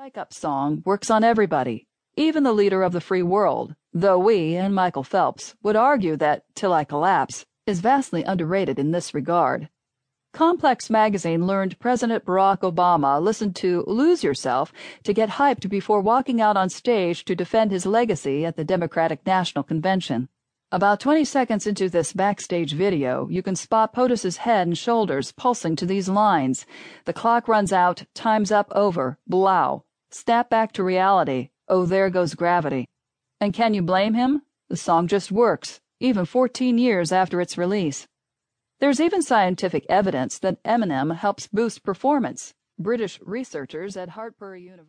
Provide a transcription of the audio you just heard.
Psych Up song works on everybody, even the leader of the free world, though we, and Michael Phelps, would argue that Till I Collapse is vastly underrated in this regard. Complex magazine learned President Barack Obama listened to Lose Yourself to get hyped before walking out on stage to defend his legacy at the Democratic National Convention. About 20 seconds into this backstage video, you can spot POTUS's head and shoulders pulsing to these lines. The clock runs out, time's up, over, blow. Snap back to reality. Oh, there goes gravity. And can you blame him? The song just works, even 14 years after its release. There's even scientific evidence that Eminem helps boost performance. British researchers at Hartpury University